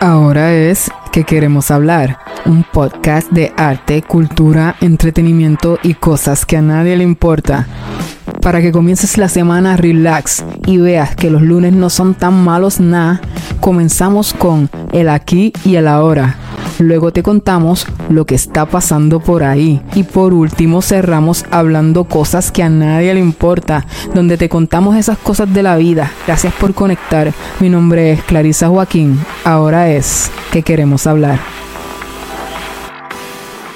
Ahora es que queremos hablar, un podcast de arte, cultura, entretenimiento y cosas que a nadie le importa. Para que comiences la semana relax y veas que los lunes no son tan malos nada, comenzamos con el aquí y el ahora Luego te contamos lo que está pasando por ahí. Y por último cerramos hablando cosas que a nadie le importa, donde te contamos esas cosas de la vida. Gracias por conectar. Mi nombre es Clarisa Joaquín. Ahora es que queremos hablar.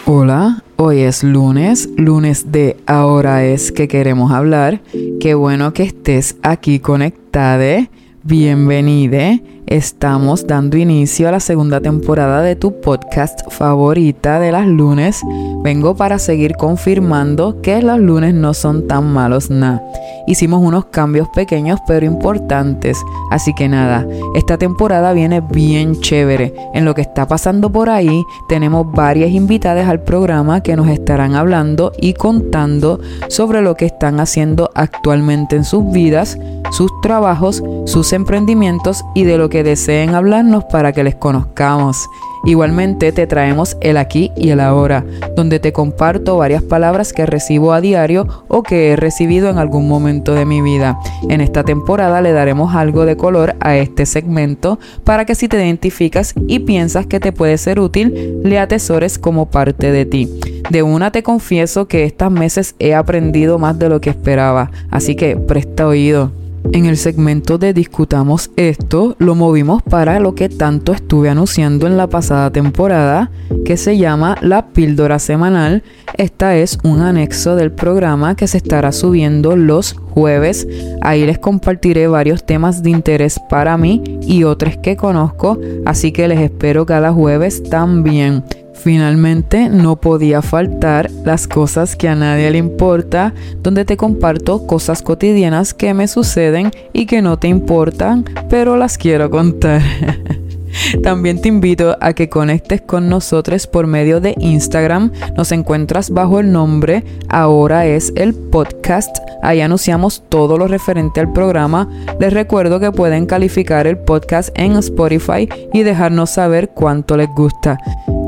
Hola, hoy es lunes, lunes de Ahora es que queremos hablar. Qué bueno que estés aquí conectada. Bienvenide Estamos dando inicio a la segunda temporada de tu podcast favorita de las lunes. Vengo para seguir confirmando que los lunes no son tan malos nada. Hicimos unos cambios pequeños pero importantes. Así que nada, esta temporada viene bien chévere. En lo que está pasando por ahí, tenemos varias invitadas al programa que nos estarán hablando y contando sobre lo que están haciendo actualmente en sus vidas, sus trabajos, sus emprendimientos y de lo que deseen hablarnos para que les conozcamos. Igualmente te traemos el aquí y el ahora, donde te comparto varias palabras que recibo a diario o que he recibido en algún momento de mi vida. En esta temporada le daremos algo de color a este segmento para que si te identificas y piensas que te puede ser útil, le atesores como parte de ti. De una te confieso que estos meses he aprendido más de lo que esperaba, así que presta oído. En el segmento de Discutamos esto, lo movimos para lo que tanto estuve anunciando en la pasada temporada, que se llama La Píldora Semanal. Esta es un anexo del programa que se estará subiendo los jueves. Ahí les compartiré varios temas de interés para mí y otros que conozco, así que les espero cada jueves también. Finalmente, no podía faltar las cosas que a nadie le importa, donde te comparto cosas cotidianas que me suceden y que no te importan, pero las quiero contar. También te invito a que conectes con nosotros por medio de Instagram. Nos encuentras bajo el nombre Ahora es el podcast. Ahí anunciamos todo lo referente al programa. Les recuerdo que pueden calificar el podcast en Spotify y dejarnos saber cuánto les gusta.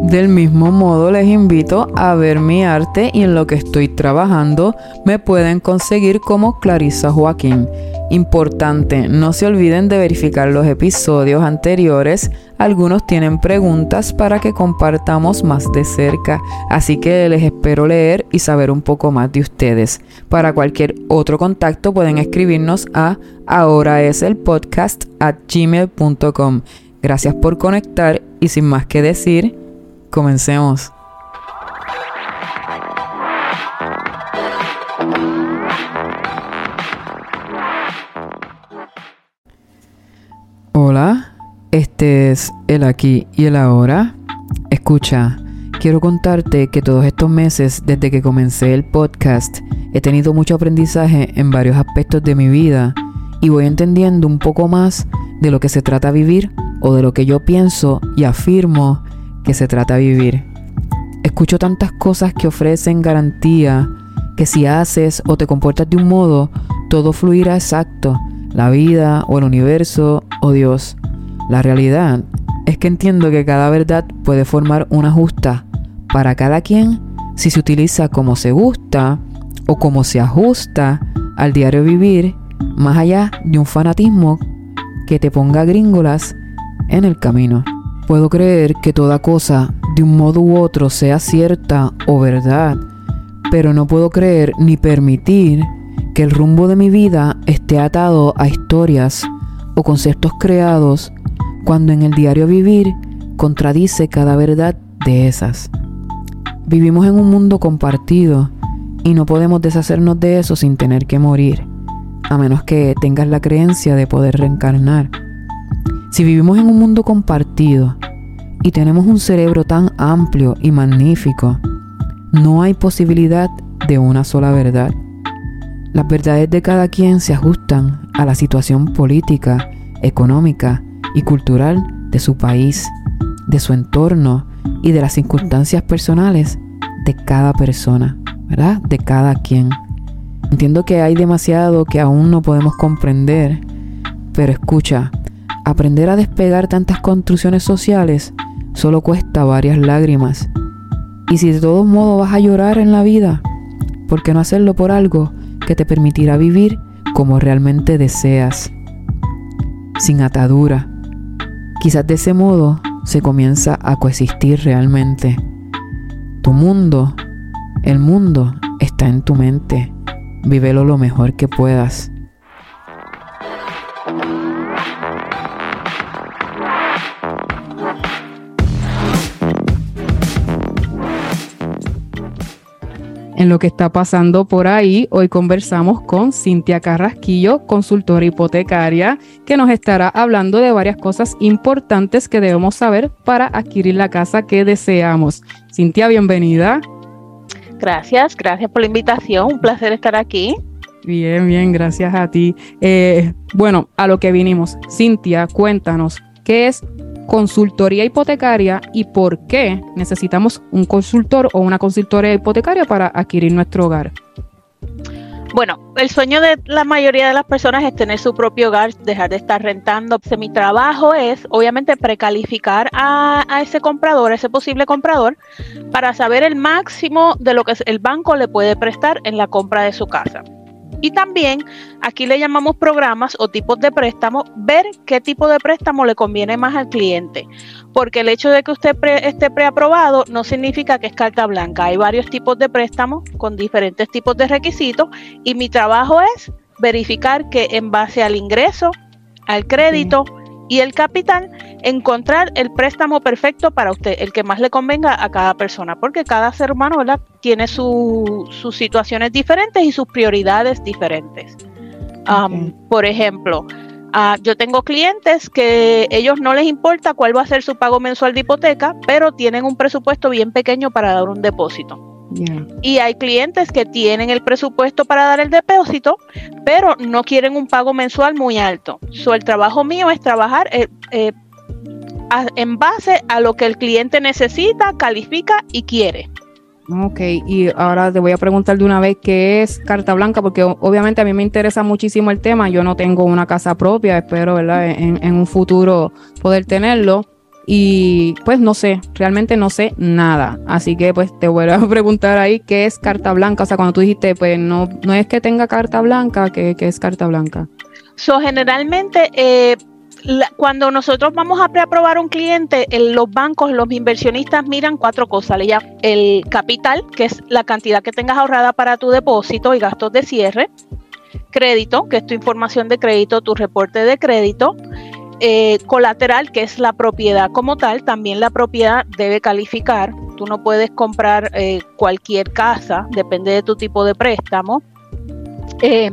Del mismo modo les invito a ver mi arte y en lo que estoy trabajando me pueden conseguir como Clarisa Joaquín. Importante, no se olviden de verificar los episodios anteriores. Algunos tienen preguntas para que compartamos más de cerca, así que les espero leer y saber un poco más de ustedes. Para cualquier otro contacto pueden escribirnos a ahora es el podcast at gmail.com. Gracias por conectar y sin más que decir, Comencemos. Hola, este es el aquí y el ahora. Escucha, quiero contarte que todos estos meses desde que comencé el podcast he tenido mucho aprendizaje en varios aspectos de mi vida y voy entendiendo un poco más de lo que se trata vivir o de lo que yo pienso y afirmo que se trata vivir. Escucho tantas cosas que ofrecen garantía que si haces o te comportas de un modo, todo fluirá exacto, la vida o el universo o Dios. La realidad es que entiendo que cada verdad puede formar una justa para cada quien si se utiliza como se gusta o como se ajusta al diario vivir, más allá de un fanatismo que te ponga gringolas en el camino. Puedo creer que toda cosa de un modo u otro sea cierta o verdad, pero no puedo creer ni permitir que el rumbo de mi vida esté atado a historias o conceptos creados cuando en el diario vivir contradice cada verdad de esas. Vivimos en un mundo compartido y no podemos deshacernos de eso sin tener que morir, a menos que tengas la creencia de poder reencarnar. Si vivimos en un mundo compartido y tenemos un cerebro tan amplio y magnífico, no hay posibilidad de una sola verdad. Las verdades de cada quien se ajustan a la situación política, económica y cultural de su país, de su entorno y de las circunstancias personales de cada persona, ¿verdad? De cada quien. Entiendo que hay demasiado que aún no podemos comprender, pero escucha, aprender a despegar tantas construcciones sociales solo cuesta varias lágrimas. Y si de todos modos vas a llorar en la vida, ¿por qué no hacerlo por algo que te permitirá vivir como realmente deseas? Sin atadura. Quizás de ese modo se comienza a coexistir realmente. Tu mundo, el mundo está en tu mente. Vívelo lo mejor que puedas. En lo que está pasando por ahí, hoy conversamos con Cintia Carrasquillo, consultora hipotecaria, que nos estará hablando de varias cosas importantes que debemos saber para adquirir la casa que deseamos. Cintia, bienvenida. Gracias, gracias por la invitación, un placer estar aquí. Bien, bien, gracias a ti. Eh, bueno, a lo que vinimos. Cintia, cuéntanos, ¿qué es consultoría hipotecaria y por qué necesitamos un consultor o una consultoría hipotecaria para adquirir nuestro hogar. Bueno, el sueño de la mayoría de las personas es tener su propio hogar, dejar de estar rentando. Mi trabajo es, obviamente, precalificar a, a ese comprador, a ese posible comprador, para saber el máximo de lo que el banco le puede prestar en la compra de su casa. Y también aquí le llamamos programas o tipos de préstamo, ver qué tipo de préstamo le conviene más al cliente. Porque el hecho de que usted esté preaprobado no significa que es carta blanca. Hay varios tipos de préstamos con diferentes tipos de requisitos y mi trabajo es verificar que en base al ingreso, al crédito, y el capital, encontrar el préstamo perfecto para usted, el que más le convenga a cada persona, porque cada ser humano tiene sus situaciones diferentes y sus prioridades diferentes. por ejemplo, ah, yo tengo clientes que ellos no les importa cuál va a ser su pago mensual de hipoteca, pero tienen un presupuesto bien pequeño para dar un depósito. Y hay clientes que tienen el presupuesto para dar el depósito, pero no quieren un pago mensual muy alto. So, el trabajo mío es trabajar eh, eh, en base a lo que el cliente necesita, califica y quiere. Ok, y ahora te voy a preguntar de una vez qué es carta blanca, porque obviamente a mí me interesa muchísimo el tema. Yo no tengo una casa propia, espero, ¿verdad? en un futuro poder tenerlo y pues no sé, realmente no sé nada. Así que pues te voy a preguntar ahí qué es carta blanca. O sea, cuando tú dijiste, pues no, no es que tenga carta blanca, ¿qué, es carta blanca? So, generalmente, eh, cuando nosotros vamos a preaprobar un cliente, los bancos, los inversionistas miran cuatro cosas. Le el capital, que es la cantidad que tengas ahorrada para tu depósito y gastos de cierre. Crédito, que es tu información de crédito, tu reporte de crédito eh, colateral, que es la propiedad como tal, también la propiedad debe calificar. Tú no puedes comprar eh, cualquier casa, depende de tu tipo de préstamo. Eh,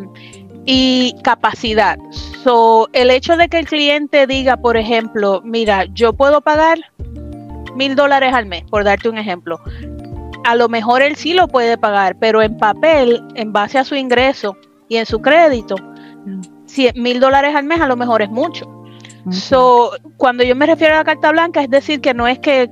y capacidad. So, el hecho de que el cliente diga, por ejemplo, mira, yo puedo pagar mil dólares al mes, por darte un ejemplo. A lo mejor él sí lo puede pagar, pero en papel, en base a su ingreso y en su crédito, mil dólares al mes a lo mejor es mucho. So, cuando yo me refiero a la carta blanca, es decir, que no es que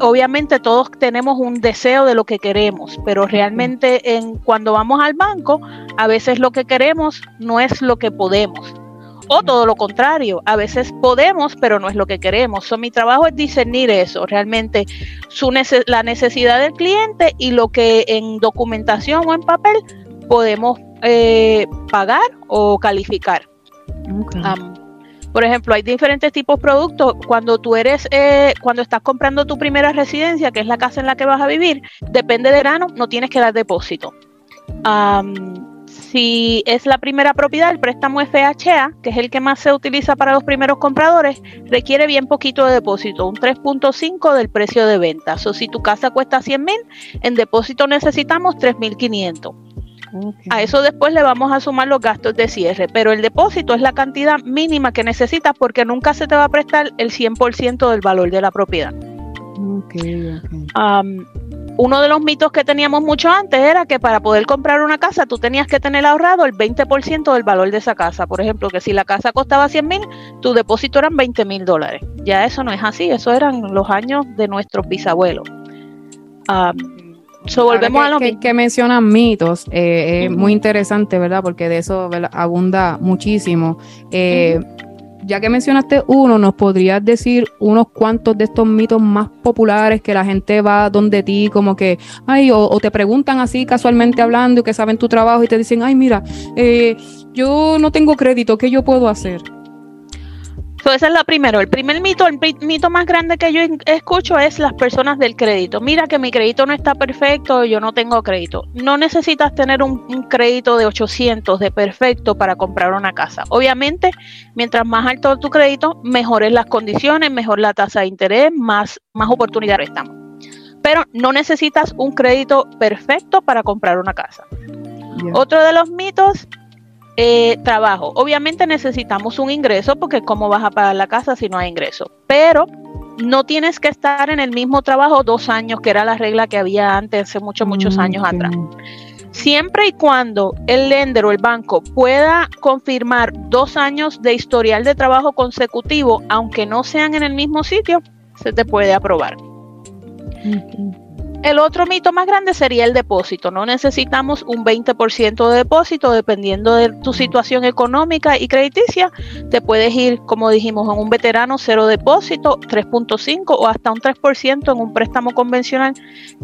obviamente todos tenemos un deseo de lo que queremos, pero realmente en, cuando vamos al banco, a veces lo que queremos no es lo que podemos. O todo lo contrario, a veces podemos, pero no es lo que queremos. So, mi trabajo es discernir eso, realmente su la necesidad del cliente y lo que en documentación o en papel podemos eh, pagar o calificar. Por ejemplo, hay diferentes tipos de productos. Cuando tú eres, eh, cuando estás comprando tu primera residencia, que es la casa en la que vas a vivir, depende de grano, no tienes que dar depósito. si es la primera propiedad, el préstamo FHA, que es el que más se utiliza para los primeros compradores, requiere bien poquito de depósito, un 3.5 del precio de venta. O si tu casa cuesta 100 mil, en depósito necesitamos 3.500. A eso después le vamos a sumar los gastos de cierre, pero el depósito es la cantidad mínima que necesitas porque nunca se te va a prestar el 100% del valor de la propiedad. uno de los mitos que teníamos mucho antes era que para poder comprar una casa tú tenías que tener ahorrado el 20% del valor de esa casa. Por ejemplo, que si la casa costaba 100 mil, tu depósito eran 20 mil dólares. Ya eso no es así, eso eran los años de nuestros bisabuelos volvemos a lo que, que mencionan mitos, eh, es muy interesante, ¿verdad? Porque de eso abunda muchísimo. Eh, ya que mencionaste uno, ¿nos podrías decir unos cuantos de estos mitos más populares que la gente va donde ti, como que, ay, o, te preguntan así casualmente hablando y que saben tu trabajo y te dicen, ay, mira, eh, yo no tengo crédito, ¿qué yo puedo hacer? So, ese es lo primero. El primer mito, el mito más grande que yo escucho es las personas del crédito. Mira que mi crédito no está perfecto, yo no tengo crédito. No necesitas tener un, crédito de 800 de perfecto para comprar una casa. Obviamente, mientras más alto tu crédito, mejores las condiciones, mejor la tasa de interés, más, más oportunidades estamos. Pero no necesitas un crédito perfecto para comprar una casa. Otro de los mitos eh, trabajo. Obviamente necesitamos un ingreso porque cómo vas a pagar la casa si no hay ingreso. Pero no tienes que estar en el mismo trabajo dos años, que era la regla que había antes, hace muchos, muchos mm, años atrás. Siempre y cuando el lender o el banco pueda confirmar dos años de historial de trabajo consecutivo, aunque no sean en el mismo sitio, se te puede aprobar. El otro mito más grande sería el depósito. No necesitamos un 20% de depósito dependiendo de tu situación económica y crediticia. Te puedes ir, como dijimos, en un veterano cero depósito, 3.5 o hasta un 3% en un préstamo convencional,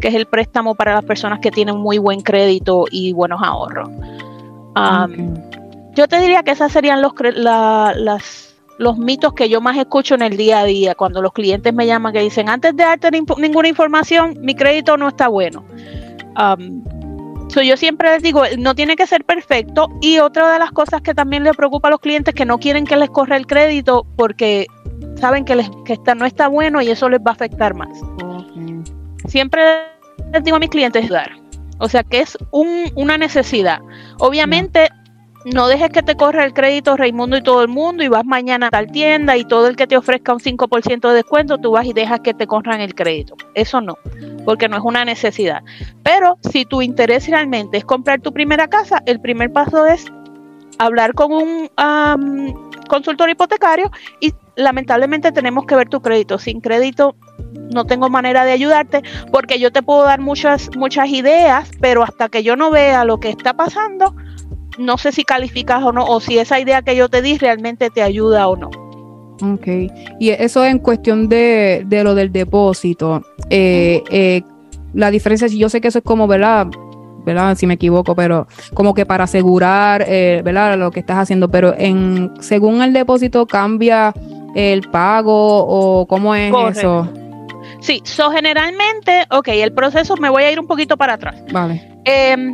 que es el préstamo para las personas que tienen muy buen crédito y buenos ahorros. Yo te diría que esas serían los, las los mitos que yo más escucho en el día a día, cuando los clientes me llaman que dicen, antes de darte ninguna información, mi crédito no está bueno. yo siempre les digo, no tiene que ser perfecto. Y otra de las cosas que también le preocupa a los clientes es que no quieren que les corra el crédito porque saben que, les, que no está bueno y eso les va a afectar más. Siempre les digo a mis clientes dar. O sea que es una necesidad. Obviamente no dejes que te corra el crédito Raimundo y todo el mundo y vas mañana a tal tienda y todo el que te ofrezca un 5% de descuento, tú vas y dejas que te corran el crédito. Eso no, porque no es una necesidad. Pero si tu interés realmente es comprar tu primera casa, el primer paso es hablar con un consultor hipotecario y lamentablemente tenemos que ver tu crédito. Sin crédito no tengo manera de ayudarte porque yo te puedo dar muchas muchas ideas, pero hasta que yo no vea lo que está pasando, no sé si calificas o no, o si esa idea que yo te di realmente te ayuda o no. Ok, y eso en cuestión de, lo del depósito. Eh, eh, la diferencia, yo sé que eso es como, ¿verdad? ¿verdad? Si me equivoco, pero como que para asegurar, eh, ¿verdad? Lo que estás haciendo, pero en según el depósito cambia el pago o cómo es eso. Sí, so generalmente, ok, el proceso me voy a ir un poquito para atrás. Vale. Eh,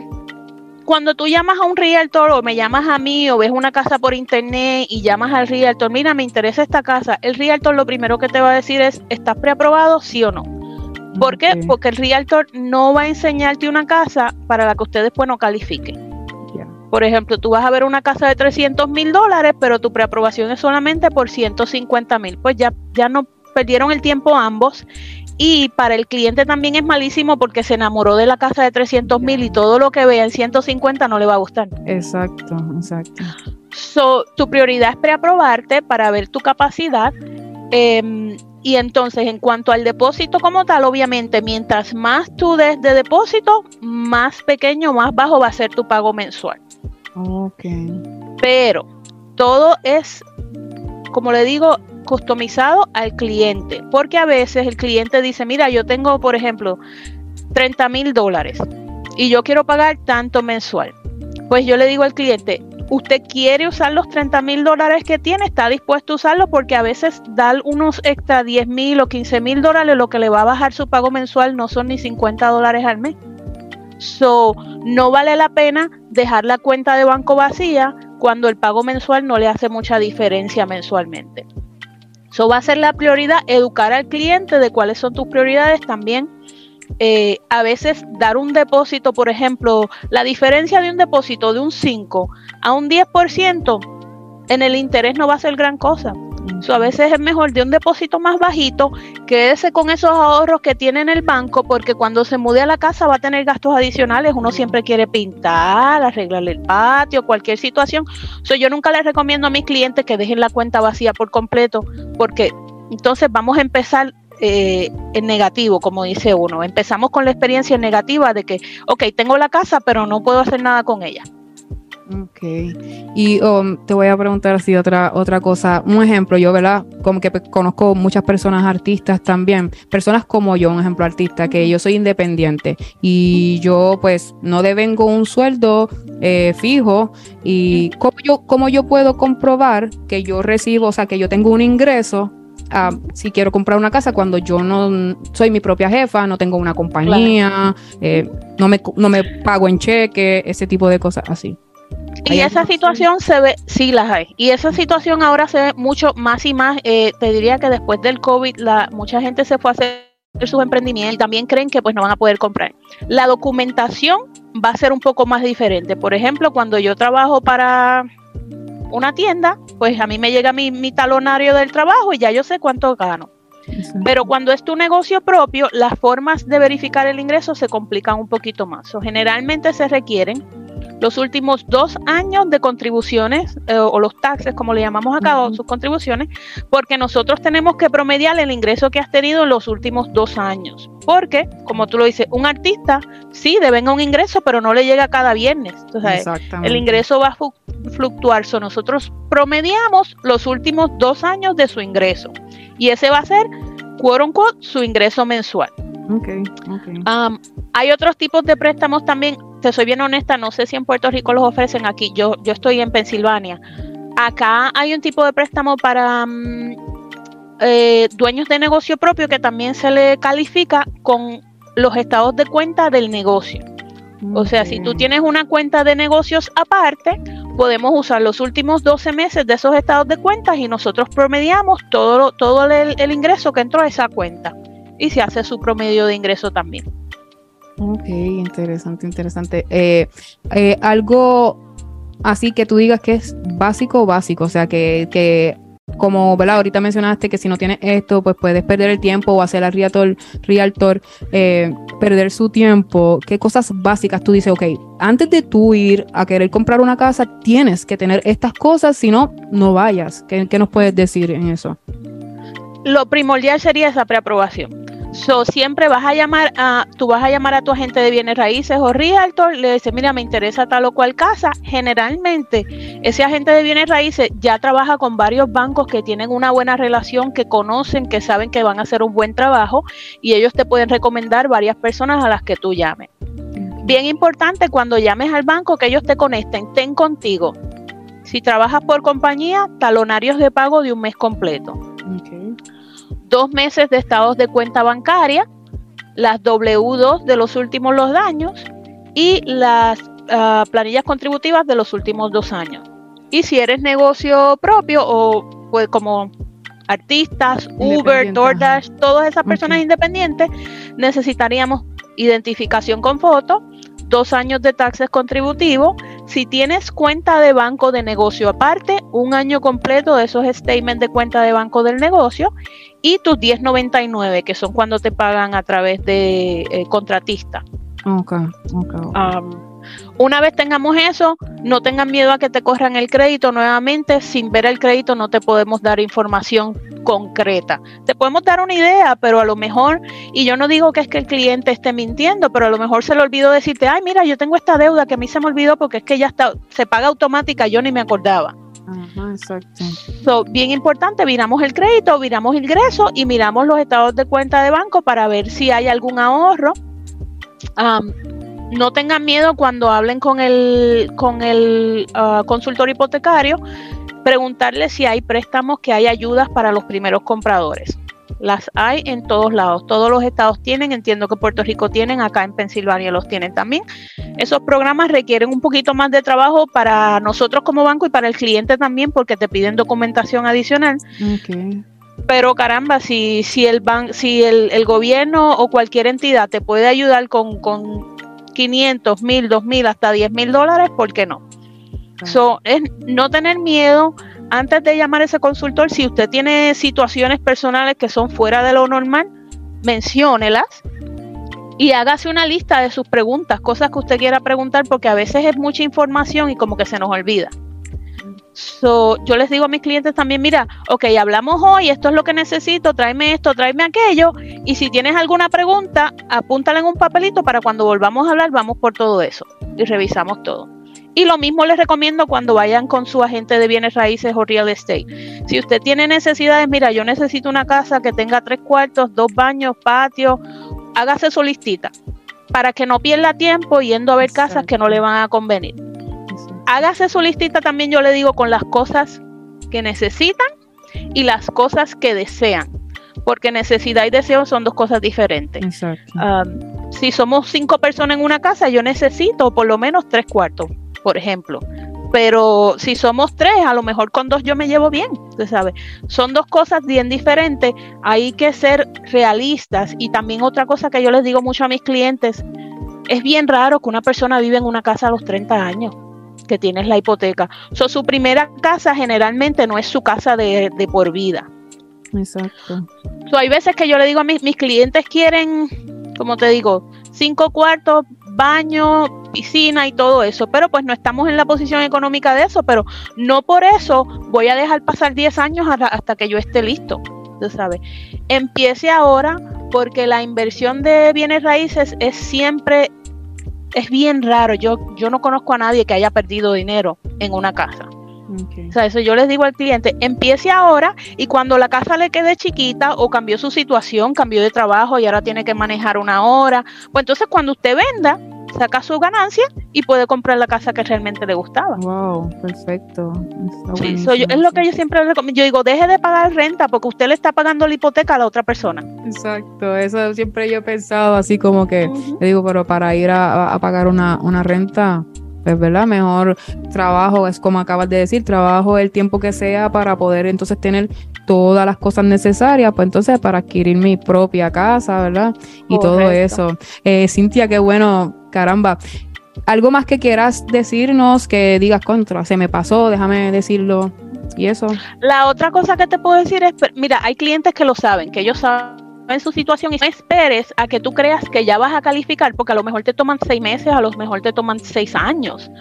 cuando tú llamas a un realtor o me llamas a mí o ves una casa por internet y llamas al realtor, mira, me interesa esta casa, el realtor lo primero que te va a decir es, ¿estás preaprobado? Sí o no. ¿Por qué? Porque el realtor no va a enseñarte una casa para la que usted después no califique. Por ejemplo, tú vas a ver una casa de 300 mil dólares, pero tu preaprobación es solamente por 150 mil. Pues ya, ya no perdieron el tiempo ambos y para el cliente también es malísimo porque se enamoró de la casa de 300 mil y todo lo que vea en 150 no le va a gustar. Exacto, exacto. So, tu prioridad es preaprobarte para ver tu capacidad. Em, y entonces, en cuanto al depósito como tal, obviamente, mientras más tú des de depósito, más pequeño, más bajo va a ser tu pago mensual. Ok. Pero todo es, como le digo, customizado al cliente, porque a veces el cliente dice, mira, yo tengo, por ejemplo, 30 mil dólares y yo quiero pagar tanto mensual. Pues yo le digo al cliente, usted quiere usar los 30 mil dólares que tiene, está dispuesto a usarlo porque a veces dar unos extra 10 mil o 15 mil dólares, lo que le va a bajar su pago mensual no son ni 50 dólares al mes. So, no vale la pena dejar la cuenta de banco vacía cuando el pago mensual no le hace mucha diferencia mensualmente. Eso va a ser la prioridad, educar al cliente de cuáles son tus prioridades también. Eh, a veces dar un depósito, por ejemplo, la diferencia de un depósito de un 5 a un 10% en el interés no va a ser gran cosa a veces es mejor de un depósito más bajito, quédese con esos ahorros que tiene en el banco, porque cuando se mude a la casa va a tener gastos adicionales. Uno siempre quiere pintar, arreglarle el patio, cualquier situación. yo nunca les recomiendo a mis clientes que dejen la cuenta vacía por completo, porque entonces vamos a empezar eh, en negativo, como dice uno. Empezamos con la experiencia negativa de que, ok, tengo la casa, pero no puedo hacer nada con ella. Ok. Y um, te voy a preguntar así otra, otra cosa. Un ejemplo, yo, ¿verdad? Como que conozco muchas personas artistas también. Personas como yo, un ejemplo artista, que yo soy independiente y yo pues no devengo un sueldo eh, fijo. ¿Y cómo yo, cómo yo puedo comprobar que yo recibo, o sea, que yo tengo un ingreso si quiero comprar una casa cuando yo no soy mi propia jefa, no tengo una compañía, eh, no, me, no me pago en cheque, ese tipo de cosas así. Y esa situación se ve, sí las hay. Y esa situación ahora se ve mucho más y más. Eh, te diría que después del COVID, la, mucha gente se fue a hacer sus emprendimientos y también creen que pues no van a poder comprar. La documentación va a ser un poco más diferente. Por ejemplo, cuando yo trabajo para una tienda, pues a mí me llega mi, mi talonario del trabajo y ya yo sé cuánto gano. Pero cuando es tu negocio propio, las formas de verificar el ingreso se complican un poquito más. O generalmente se requieren los últimos dos años de contribuciones eh, o los taxes, como le llamamos acá, o sus contribuciones, porque nosotros tenemos que promediar el ingreso que has tenido en los últimos dos años. Porque, como tú lo dices, un artista sí devenga un ingreso, pero no le llega cada viernes. Entonces, el ingreso va a fluctuar. So, nosotros promediamos los últimos dos años de su ingreso. Y ese va a ser, quote unquote, su ingreso mensual. Okay, okay. hay otros tipos de préstamos también te soy bien honesta, no sé si en Puerto Rico los ofrecen aquí. Yo, yo estoy en Pensilvania. Acá hay un tipo de préstamo para mm, eh, dueños de negocio propio que también se le califica con los estados de cuenta del negocio. O sea, si tú tienes una cuenta de negocios aparte, podemos usar los últimos 12 meses de esos estados de cuentas y nosotros promediamos todo, todo el, el ingreso que entró a esa cuenta. Y se hace su promedio de ingreso también. Ok, interesante, interesante. Eh, eh, algo así que tú digas que es básico, básico, o sea, que, que como ¿verdad? ahorita mencionaste que si no tienes esto, pues puedes perder el tiempo o hacer a realtor, realtor eh, perder su tiempo. ¿Qué cosas básicas tú dices, ok, antes de tú ir a querer comprar una casa, tienes que tener estas cosas, si no, no vayas? ¿Qué, qué nos puedes decir en eso? Lo primordial sería esa preaprobación. So, siempre vas a llamar a, tú vas a llamar a tu agente de bienes raíces o realtor, le dices, mira, me interesa tal o cual casa. Generalmente, ese agente de bienes raíces ya trabaja con varios bancos que tienen una buena relación, que conocen, que saben que van a hacer un buen trabajo y ellos te pueden recomendar varias personas a las que tú llames. Bien importante cuando llames al banco que ellos te conecten, ten contigo. Si trabajas por compañía, talonarios de pago de un mes completo dos meses de estados de cuenta bancaria, las W2 de los últimos dos años y las ah, planillas contributivas de los últimos dos años. Y si eres negocio propio o pues como artistas, Uber, DoorDash, todas esas personas independientes, necesitaríamos identificación con foto, dos años de taxes contributivos. Si tienes cuenta de banco de negocio aparte, un año completo de esos statements de cuenta de banco del negocio y tus 1099, que son cuando te pagan a través de eh, contratista. Okay, okay, una vez tengamos eso, no tengan miedo a que te corran el crédito nuevamente. Sin ver el crédito no te podemos dar información concreta. Te podemos dar una idea, pero a lo mejor, y yo no digo que es que el cliente esté mintiendo, pero a lo mejor se le olvidó decirte, ay, mira, yo tengo esta deuda que a mí se me olvidó porque es que ya está, se paga automática, yo ni me acordaba. Ajá, exacto. So, bien importante, miramos el crédito, miramos el ingreso y miramos los estados de cuenta de banco para ver si hay algún ahorro. No tengan miedo cuando hablen con el, con el ah, consultor hipotecario, preguntarle si hay préstamos, que hay ayudas para los primeros compradores. Las hay en todos lados, todos los estados tienen, entiendo que Puerto Rico tienen, acá en Pensilvania los tienen también. Esos programas requieren un poquito más de trabajo para nosotros como banco y para el cliente también porque te piden documentación adicional. Pero caramba, si, si, el, ban si el, gobierno o cualquier entidad te puede ayudar con, con 500, 1000, 2000, hasta 10 mil dólares, ¿por qué no? So, es no tener miedo, antes de llamar a ese consultor, si usted tiene situaciones personales que son fuera de lo normal, menciónelas y hágase una lista de sus preguntas, cosas que usted quiera preguntar, porque a veces es mucha información y como que se nos olvida. Yo les digo a mis clientes también, mira, ok, hablamos hoy, esto es lo que necesito, tráeme esto, tráeme aquello, y si tienes alguna pregunta, apúntala en un papelito para cuando volvamos a hablar, vamos por todo eso y revisamos todo. Y lo mismo les recomiendo cuando vayan con su agente de bienes raíces o real estate. Si usted tiene necesidades, mira, yo necesito una casa que tenga tres cuartos, dos baños, patio, hágase su listita para que no pierda tiempo yendo a ver casas que no le van a convenir. Hágase su listita también, yo le digo, con las cosas que necesitan y las cosas que desean, porque necesidad y deseo son dos cosas diferentes. si somos cinco personas en una casa, yo necesito por lo menos tres cuartos, por ejemplo. Pero si somos tres, a lo mejor con dos yo me llevo bien, usted sabe. Son dos cosas bien diferentes. Hay que ser realistas. Y también otra cosa que yo les digo mucho a mis clientes, es bien raro que una persona vive en una casa a los 30 años que tienes la hipoteca. So, su primera casa generalmente no es su casa de, por vida. Exacto. So, hay veces que yo le digo a mis, mis clientes quieren, como te digo, cinco cuartos, baño, piscina y todo eso, pero pues no estamos en la posición económica de eso, pero no por eso voy a dejar pasar 10 años hasta, que yo esté listo, tú sabes. Empiece ahora porque la inversión de bienes raíces es siempre es bien raro. Yo, yo no conozco a nadie que haya perdido dinero en una casa. O sea, eso yo les digo al cliente, empiece ahora y cuando la casa le quede chiquita o cambió su situación, cambió de trabajo y ahora tiene que manejar una hora, pues entonces cuando usted venda, saca su ganancia y puede comprar la casa que realmente le gustaba. Wow, perfecto. Sí, es lo que yo siempre recomiendo. Yo digo, deje de pagar renta porque usted le está pagando la hipoteca a la otra persona. Exacto, eso siempre yo he pensado así como que, digo, pero para ir a, pagar una, una renta, pues, ¿verdad? Mejor trabajo, es como acabas de decir, trabajo el tiempo que sea para poder entonces tener todas las cosas necesarias, pues entonces para adquirir mi propia casa, ¿verdad? Y todo eso. Eh, Cintia, qué bueno, caramba. ¿Algo más que quieras decirnos que digas contra? Se me pasó, déjame decirlo. Y eso. La otra cosa que te puedo decir es, mira, hay clientes que lo saben, que ellos saben en su situación y no esperes a que tú creas que ya vas a calificar, porque a lo mejor te toman seis meses, a lo mejor te toman seis años.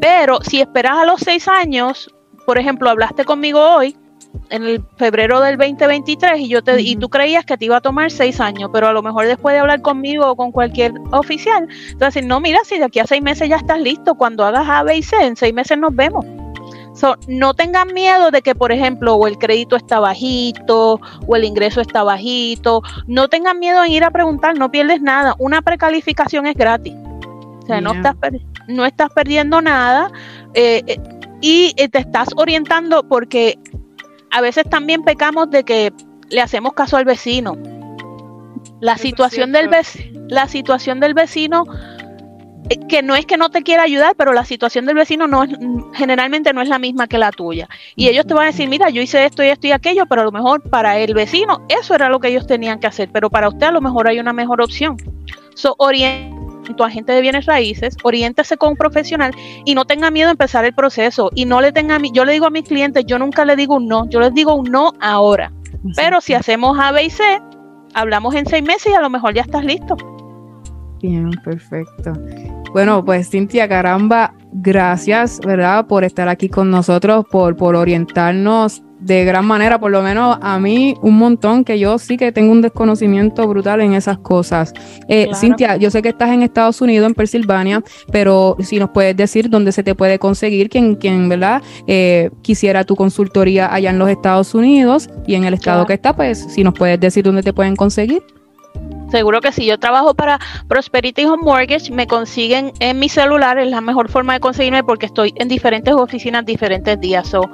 Pero si esperas a los seis años, por ejemplo, hablaste conmigo hoy, en el febrero del 2023 y yo te y tú creías que te iba a tomar seis años, pero a lo mejor después de hablar conmigo o con cualquier oficial, entonces no, mira, si de aquí a seis meses ya estás listo, cuando hagas A, B y C, en seis meses nos vemos. no tengan miedo de que, por ejemplo, o el crédito está bajito, o el ingreso está bajito. No tengan miedo en ir a preguntar, no pierdes nada. Una precalificación es gratis. O sea, no, estás no estás perdiendo nada eh, eh, y eh, te estás orientando porque a veces también pecamos de que le hacemos caso al vecino. La situación del vecino, la situación del vecino eh, que no es que no te quiera ayudar, pero la situación del vecino no es, generalmente no es la misma que la tuya. Y ellos te van a decir, mira, yo hice esto y esto y aquello, pero a lo mejor para el vecino eso era lo que ellos tenían que hacer, pero para usted a lo mejor hay una mejor opción. So, tu agente de bienes raíces, oriéntese con un profesional y no tenga miedo a empezar el proceso y no le tenga yo le digo a mis clientes, yo nunca le digo un no, yo les digo un no ahora. Pero si hacemos A, B y C, hablamos en seis meses y a lo mejor ya estás listo. Bien, perfecto. Bueno, pues Cintia, caramba, gracias, ¿verdad? Por estar aquí con nosotros, por, por orientarnos de gran manera, por lo menos a mí un montón, que yo sí que tengo un desconocimiento brutal en esas cosas. Eh, Cintia, yo sé que estás en Estados Unidos, en Pensilvania, pero si nos puedes decir dónde se te puede conseguir, quien, quien ¿verdad? Eh, quisiera tu consultoría allá en los Estados Unidos y en el estado que está, pues si nos puedes decir dónde te pueden conseguir. Seguro que si yo trabajo para Prosperity Home Mortgage, me consiguen en mi celular, es la mejor forma de conseguirme porque estoy en diferentes oficinas diferentes días. So,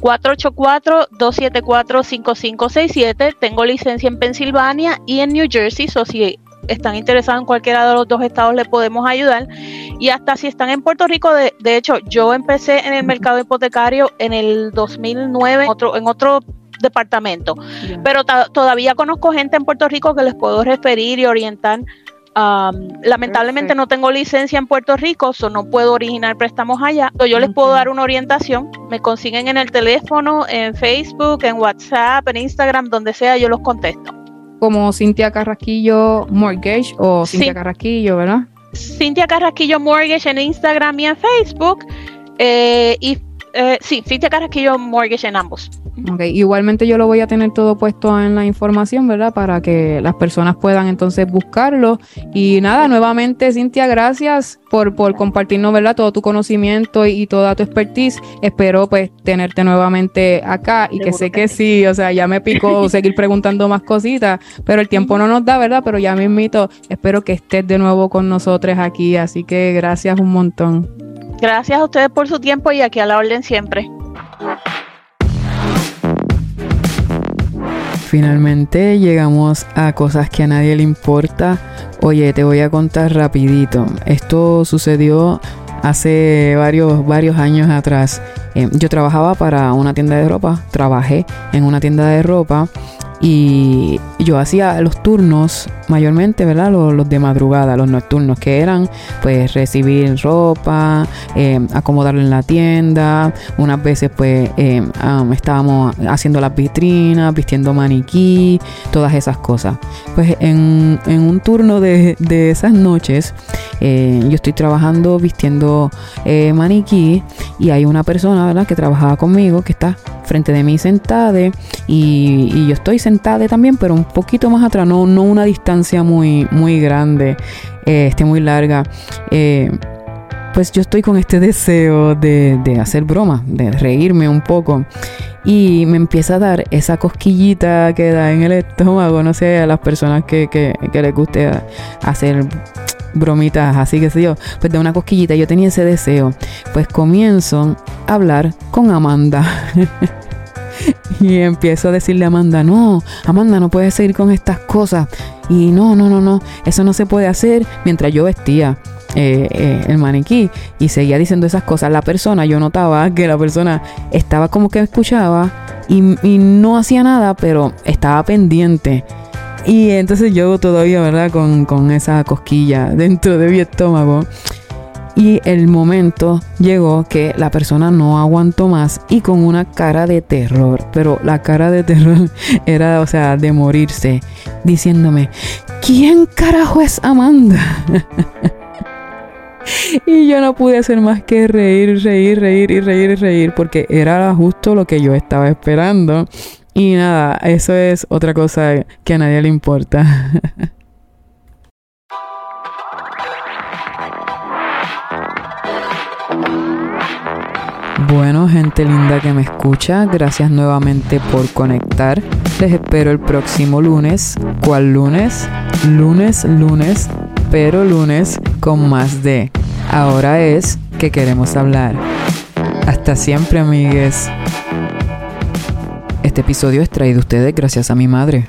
484-274-5567. Tengo licencia en Pensilvania y en New Jersey, o si están interesados en cualquiera de los dos estados, le podemos ayudar. Y hasta si están en Puerto Rico, de, de hecho, yo empecé en el mercado hipotecario en el 2009 otro, en otro departamento, pero todavía conozco gente en Puerto Rico que les puedo referir y orientar lamentablemente no tengo licencia en Puerto Rico, so no puedo originar préstamos allá. yo les puedo dar una orientación. Me consiguen en el teléfono, en Facebook, en WhatsApp, en Instagram, donde sea, yo los contesto. Como Cintia Carrasquillo Mortgage o Cintia Carrasquillo, ¿verdad? Cintia Carrasquillo Mortgage en Instagram y en Facebook. Eh, y eh, sí, Cintia Carrasquillo Mortgage en ambos. Okay. Igualmente yo lo voy a tener todo puesto en la información, ¿verdad? Para que las personas puedan entonces buscarlo. Y nada, nuevamente, Cintia, gracias por, por compartirnos, ¿verdad? Todo tu conocimiento y, toda tu expertise. Espero pues tenerte nuevamente acá y que sé que sí, o sea, ya me picó seguir preguntando más cositas, pero el tiempo no nos da, ¿verdad? Pero ya me invito, espero que estés de nuevo con nosotros aquí, así que gracias un montón. Gracias a ustedes por su tiempo y aquí a la orden siempre. Finalmente llegamos a cosas que a nadie le importa. Oye, te voy a contar rapidito. Esto sucedió hace varios, varios años atrás. Eh, yo trabajaba para una tienda de ropa. Trabajé en una tienda de ropa y yo hacía los turnos mayormente, ¿verdad? Los, de madrugada, los nocturnos, que eran pues recibir ropa, eh, acomodarla en la tienda, unas veces pues eh, estábamos haciendo las vitrinas, vistiendo maniquí, todas esas cosas. Pues en, un turno de, esas noches, eh, yo estoy trabajando vistiendo maniquí y hay una persona, ¿verdad? Que trabajaba conmigo, que está frente de mí sentada y, y yo estoy sentada también, pero un poquito más atrás, no, no una distancia muy, muy grande, eh, este, muy larga. Eh, pues yo estoy con este deseo de, de, hacer broma, de reírme un poco. Y me empieza a dar esa cosquillita que da en el estómago, no sé, a las personas que, que, que les guste hacer bromitas así que sé yo, pues de una cosquillita yo tenía ese deseo. Pues comienzo a hablar con Amanda. y empiezo a decirle a Amanda, no, Amanda, no puedes seguir con estas cosas. Y no, no, no, no, eso no se puede hacer mientras yo vestía. Eh, eh, el maniquí y seguía diciendo esas cosas. La persona, yo notaba que la persona estaba como que escuchaba y, no hacía nada, pero estaba pendiente. Y entonces yo todavía, ¿verdad? Con, con esa cosquilla dentro de mi estómago. Y el momento llegó que la persona no aguantó más y con una cara de terror, pero la cara de terror era, o sea, de morirse, diciéndome, ¿quién carajo es Amanda? y yo no pude hacer más que reír, reír, reír y reír y reír porque era justo lo que yo estaba esperando. Y nada, eso es otra cosa que a nadie le importa. Bueno, gente linda que me escucha, gracias nuevamente por conectar. Les espero el próximo lunes. ¿Cuál lunes? Lunes, lunes, pero lunes con más de. Ahora es que queremos hablar. Hasta siempre, amigues. Este episodio es traído a ustedes gracias a mi madre.